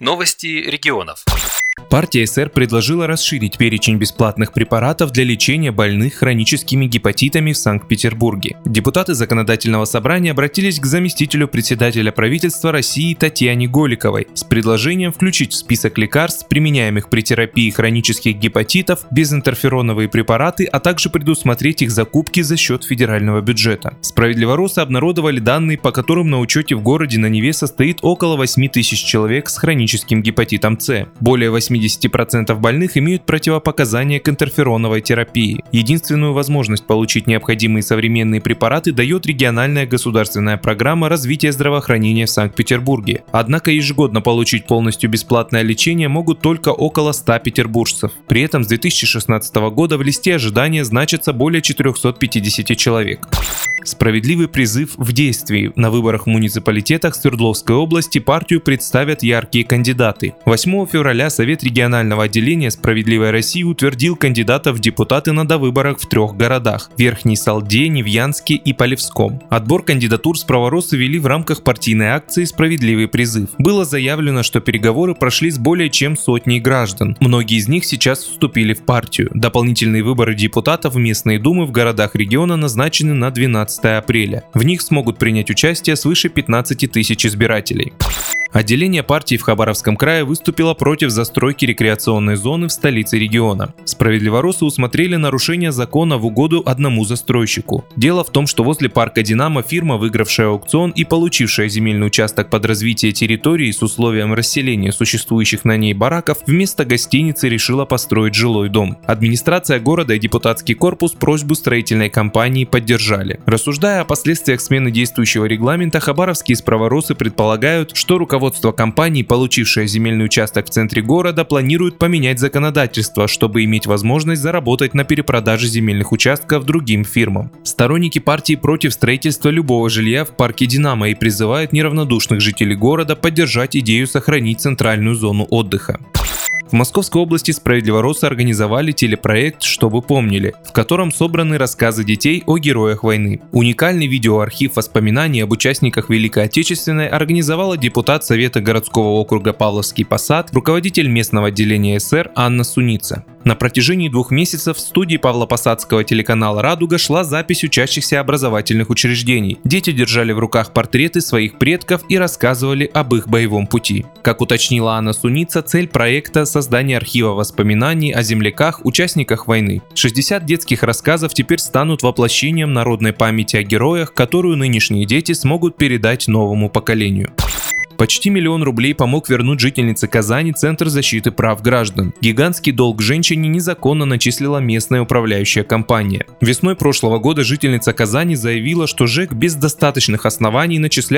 Новости регионов. Партия СР предложила расширить перечень бесплатных препаратов для лечения больных хроническими гепатитами в Санкт-Петербурге. Депутаты законодательного собрания обратились к заместителю председателя правительства России Татьяне Голиковой с предложением включить в список лекарств, применяемых при терапии хронических гепатитов, безинтерфероновые препараты, а также предусмотреть их закупки за счет федерального бюджета. Справедливоросы обнародовали данные, по которым на учете в городе на Неве состоит около 8 тысяч человек с хроническим гепатитом С. Более 80% больных имеют противопоказания к интерфероновой терапии. Единственную возможность получить необходимые современные препараты дает региональная государственная программа развития здравоохранения в Санкт-Петербурге. Однако ежегодно получить полностью бесплатное лечение могут только около 100 петербуржцев. При этом с 2016 года в листе ожидания значится более 450 человек. Справедливый призыв в действии. На выборах в муниципалитетах Свердловской области партию представят яркие кандидаты. 8 февраля Совет регионального отделения «Справедливой России» утвердил кандидатов в депутаты на довыборах в трех городах – Верхней Салде, Невьянске и Полевском. Отбор кандидатур справоросы вели в рамках партийной акции «Справедливый призыв». Было заявлено, что переговоры прошли с более чем сотней граждан. Многие из них сейчас вступили в партию. Дополнительные выборы депутатов в местные думы в городах региона назначены на 12 15 апреля. В них смогут принять участие свыше 15 тысяч избирателей. Отделение партии в Хабаровском крае выступило против застройки рекреационной зоны в столице региона. Справедливоросы усмотрели нарушение закона в угоду одному застройщику. Дело в том, что возле парка «Динамо» фирма, выигравшая аукцион и получившая земельный участок под развитие территории с условием расселения существующих на ней бараков, вместо гостиницы решила построить жилой дом. Администрация города и депутатский корпус просьбу строительной компании поддержали. Рассуждая о последствиях смены действующего регламента, хабаровские справоросы предполагают, что руководство руководство компании, получившее земельный участок в центре города, планирует поменять законодательство, чтобы иметь возможность заработать на перепродаже земельных участков другим фирмам. Сторонники партии против строительства любого жилья в парке Динамо и призывают неравнодушных жителей города поддержать идею сохранить центральную зону отдыха. В Московской области справедливоросы организовали телепроект «Что вы помнили», в котором собраны рассказы детей о героях войны. Уникальный видеоархив воспоминаний об участниках Великой Отечественной организовала депутат Совета городского округа Павловский Посад, руководитель местного отделения СР Анна Суница. На протяжении двух месяцев в студии Павлопосадского телеканала «Радуга» шла запись учащихся образовательных учреждений. Дети держали в руках портреты своих предков и рассказывали об их боевом пути. Как уточнила Анна Суница, цель проекта – создание архива воспоминаний о земляках, участниках войны. 60 детских рассказов теперь станут воплощением народной памяти о героях, которую нынешние дети смогут передать новому поколению. Почти миллион рублей помог вернуть жительнице Казани Центр защиты прав граждан. Гигантский долг женщине незаконно начислила местная управляющая компания. Весной прошлого года жительница Казани заявила, что ЖЭК без достаточных оснований начислял